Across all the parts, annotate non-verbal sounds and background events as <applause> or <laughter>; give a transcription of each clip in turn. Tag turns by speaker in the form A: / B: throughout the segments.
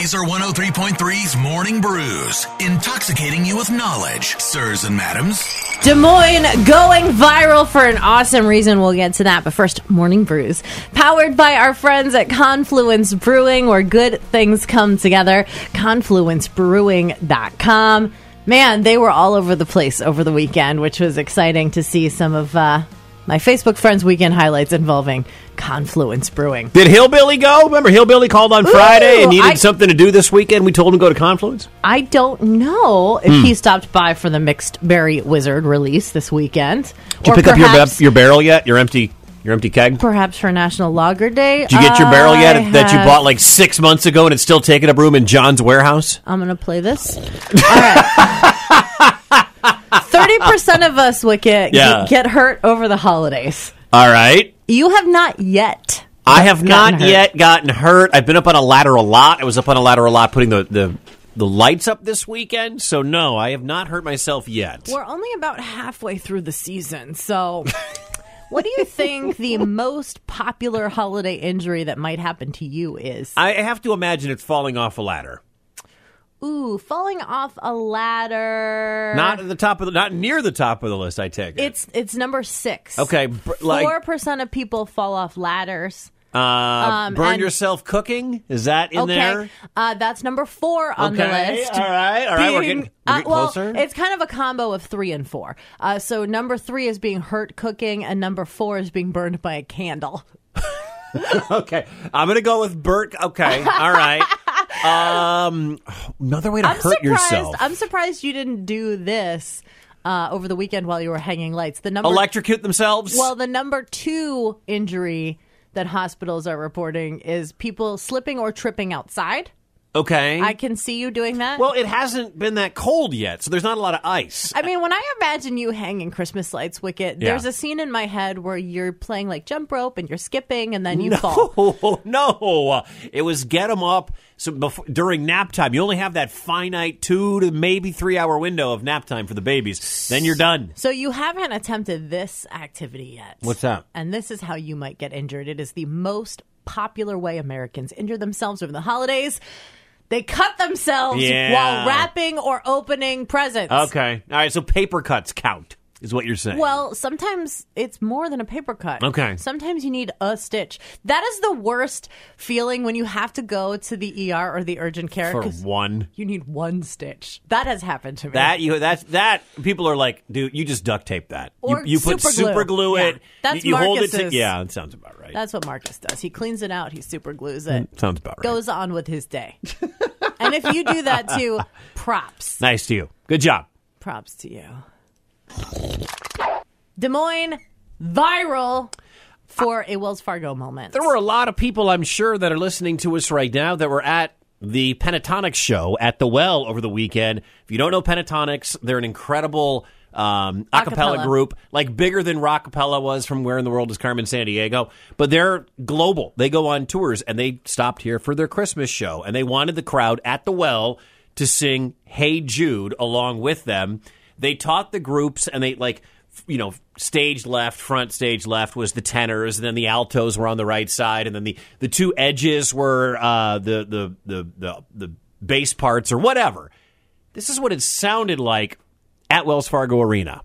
A: Laser 103.3's Morning Brews, intoxicating you with knowledge, sirs and madams.
B: Des Moines going viral for an awesome reason. We'll get to that. But first, Morning Brews. Powered by our friends at Confluence Brewing, where good things come together. ConfluenceBrewing.com. Man, they were all over the place over the weekend, which was exciting to see some of uh, my Facebook friends' weekend highlights involving Confluence Brewing.
C: Did Hillbilly go? Remember, Hillbilly called on Friday and needed
B: I-
C: something to do this weekend. We told him to go to Confluence.
B: I don't know if
C: Hmm.
B: he stopped by for the Mixed Berry Wizard release this weekend.
C: Did you pick up your, your barrel yet? Your empty your empty keg?
B: Perhaps for National Lager Day.
C: Did you get your barrel yet
B: I
C: that you bought like six months ago and it's still taking up room in John's warehouse?
B: I'm gonna play this. All right. <laughs> Thirty percent of us, Wicket,
C: Yeah.
B: get, get hurt over the holidays.
C: All right.
B: You have not yet.
C: I have not
B: hurt.
C: yet gotten hurt. I've been up on a ladder a lot. I was up on a ladder a lot putting the, the, the lights up this weekend. So, no, I have not hurt myself yet.
B: We're only about halfway through the season, so. <laughs> What do you think the most popular holiday injury that might happen to you is?
C: I have to imagine it's falling off a ladder.
B: Ooh, falling off a ladder.
C: Not at the top of the, not near the top of the list. I take it.
B: It's it's number six.
C: okay. br- Like,
B: Four percent of people fall off ladders.
C: uh,
B: um,
C: burn
B: and-
C: yourself cooking. Is that in
B: okay,
C: there?
B: Uh, that's number four on the
C: Okay,
B: list.
C: all right, all right, we're
B: Being-
C: getting- we're
B: uh,
C: getting
B: well,
C: closer.
B: it's kind of a combo of three and four. Uh, so number three is being hurt cooking, and number four is being burned by a candle. <laughs>
C: Okay, I'm gonna go with Burke. Okay, all right. <laughs> Um, another way to
B: I'm
C: hurt
B: surprised.
C: yourself.
B: I'm surprised you didn't do this uh, over the weekend while you were hanging lights. The number
C: Electrocute themselves.
B: Well, the number two injury that hospitals are reporting is people slipping or tripping outside.
C: Okay.
B: I can see you doing that.
C: well, it hasn't been that cold yet, so there's not a lot of ice.
B: I mean, when I imagine you hanging Christmas lights, Wicket,
C: Yeah.
B: there's a scene in my head where you're playing like jump rope and you're skipping and then you <laughs> fall.
C: Oh <laughs> no! It was get them up. So before, during nap time, you only have that finite two to maybe three hour window of nap time for the babies. Then you're done.
B: So you haven't attempted this activity yet.
C: What's that?
B: And this is how you might get injured. It is the most popular way Americans injure themselves over the holidays. They cut themselves
C: Yeah.
B: while wrapping or opening presents.
C: Okay. All right. So paper cuts count, is what you're saying.
B: Well, sometimes it's more than a paper cut.
C: Okay.
B: Sometimes you need a stitch. That is the worst feeling when you have to go to the ER or the urgent care.
C: for
B: 'cause
C: one.
B: You need one stitch. That has happened to me.
C: That you that that people are like, dude, you just duct tape that.
B: Or
C: you, you put
B: super glue.
C: super glue
B: Yeah.
C: it.
B: That's
C: you, you hold it. To,
B: Marcus's-
C: yeah, that sounds about right.
B: That's what Marcus does. He cleans it out. He super glues it.
C: sounds about right.
B: Goes on with his day. and if you do that too, <laughs> props.
C: nice to you. Good job.
B: Props to you. Des Moines viral for a Wells Fargo moment.
C: There were a lot of people, I'm sure, that are listening to us right now that were at the Pentatonix show at the Well over the weekend. If you don't know Pentatonix, they're an incredible um, a cappella
B: Acapella.
C: group, like bigger than Rockapella was from Where in the World is Carmen Sandiego. But they're global. They go on tours, and they stopped here for their Christmas show, and they wanted the crowd at the Well to sing "Hey Jude" along with them. They taught the groups, and they like you know, stage left, front stage left was the tenors, and then the altos were on the right side, and then the, the two edges were uh, the, the the the the bass parts or whatever. This is what it sounded like at Wells Fargo Arena.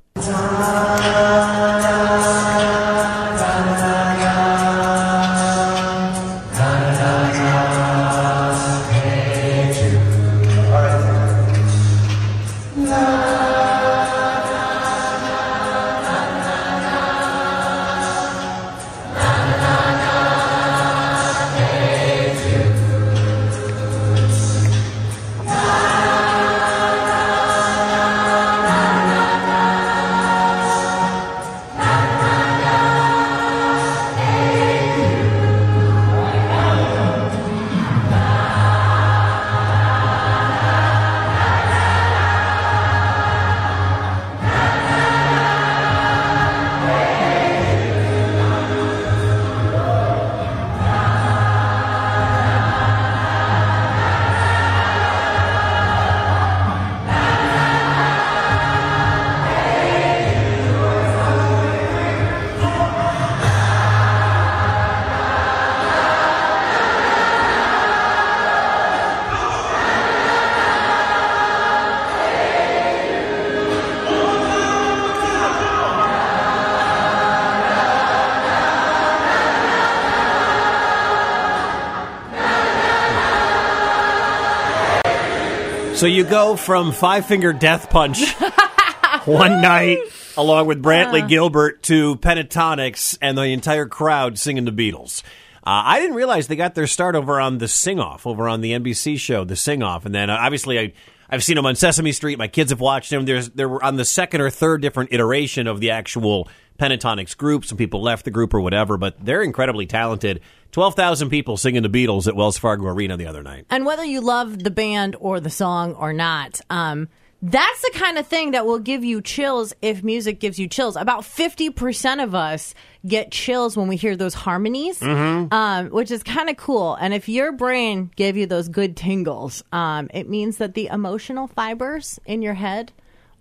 C: So you go from Five Finger Death Punch <laughs> one night, along with Brantley
B: Uh.
C: Gilbert, to Pentatonix and the entire crowd singing the Beatles. Uh, I didn't realize they got their start over on the Sing Off, over on the NBC show, the Sing Off, and then uh, obviously I. I've seen them on Sesame Street. My kids have watched them. There's, they were on the second or third different iteration of the actual Pentatonix group. Some people left the group or whatever, but they're incredibly talented. 12,000 people singing the Beatles at Wells Fargo Arena the other night.
B: And whether you love the band or the song or not, um, that's the kind of thing that will give you chills if music gives you chills. About 50% of us get chills when we hear those harmonies, um, which is kind of cool. And if your brain gave you those good tingles, um, it means that the emotional fibers in your head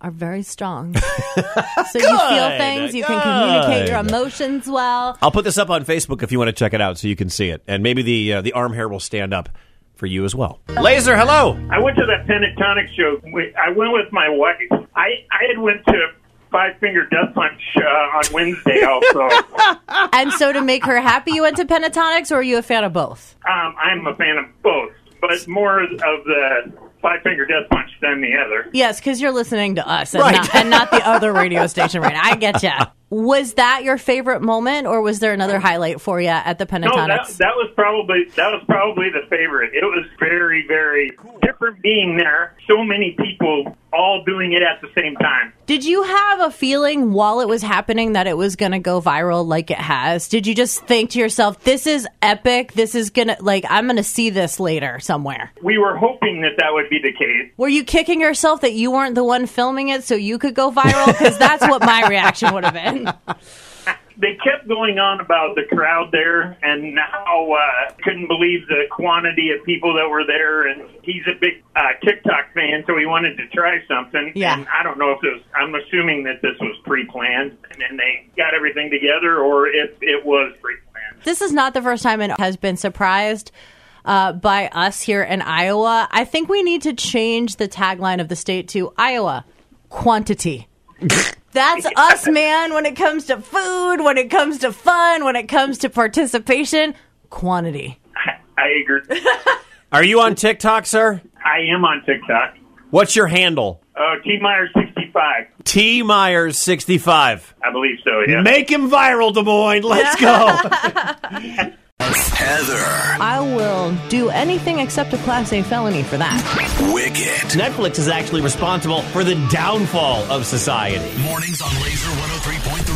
B: are very strong. <laughs> so you feel things, you can communicate your emotions well.
C: I'll put this up on Facebook if you want to check it out so you can see it. And maybe the uh, the arm hair will stand up for you as well. Laser, hello.
D: I went to that Pentatonic show. I went with my wife. I I had went to Five Finger Death Punch uh, on Wednesday also. <laughs>
B: And so to make her happy, you went to Pentatonix, or are you a fan of both?
D: um, I'm a fan of both, but more of the Five Finger Death Punch than the other.
B: Yes, because you're listening to us and,
C: Right.
B: not, and not the other radio station right now. I get ya. <laughs> Was that your favorite moment, or was there another highlight for you at the
D: No, that, that was probably that was probably the favorite. It was very very different being there. So many people all doing it at the same time.
B: Did you have a feeling while it was happening that it was going to go viral like it has? Did you just think to yourself, this is epic? This is going to, like, I'm going to see this later somewhere?
D: We were hoping that that would be the case.
B: Were you kicking yourself that you weren't the one filming it so you could go viral? Because that's what my reaction would have been. <laughs>
D: they kept going on about the crowd there and how uh, couldn't believe the quantity of people that were there. And he's a big uh, TikTok fan, so he wanted to try something.
B: Yeah.
D: And I don't know if it was. I'm assuming that this was pre-planned, and then they got everything together, or if it was pre-planned.
B: this is not the first time it has been surprised uh, by us here in Iowa. I think we need to change the tagline of the state to Iowa quantity. <laughs> That's us, man, when it comes to food, when it comes to fun, when it comes to participation. Quantity. <laughs>
D: I agree.
C: Are you on TikTok, sir?
D: I am on TikTok.
C: What's your handle?
D: Uh, T Myers 65.
C: T Myers sixty five.
D: I believe so. Yeah.
C: Make him viral, Des Moines. Let's go. <laughs>
A: Heather,
B: I will do anything except a Class A felony for that.
A: Wicked.
C: Netflix is actually responsible for the downfall of society.
A: Mornings on Laser 103.3.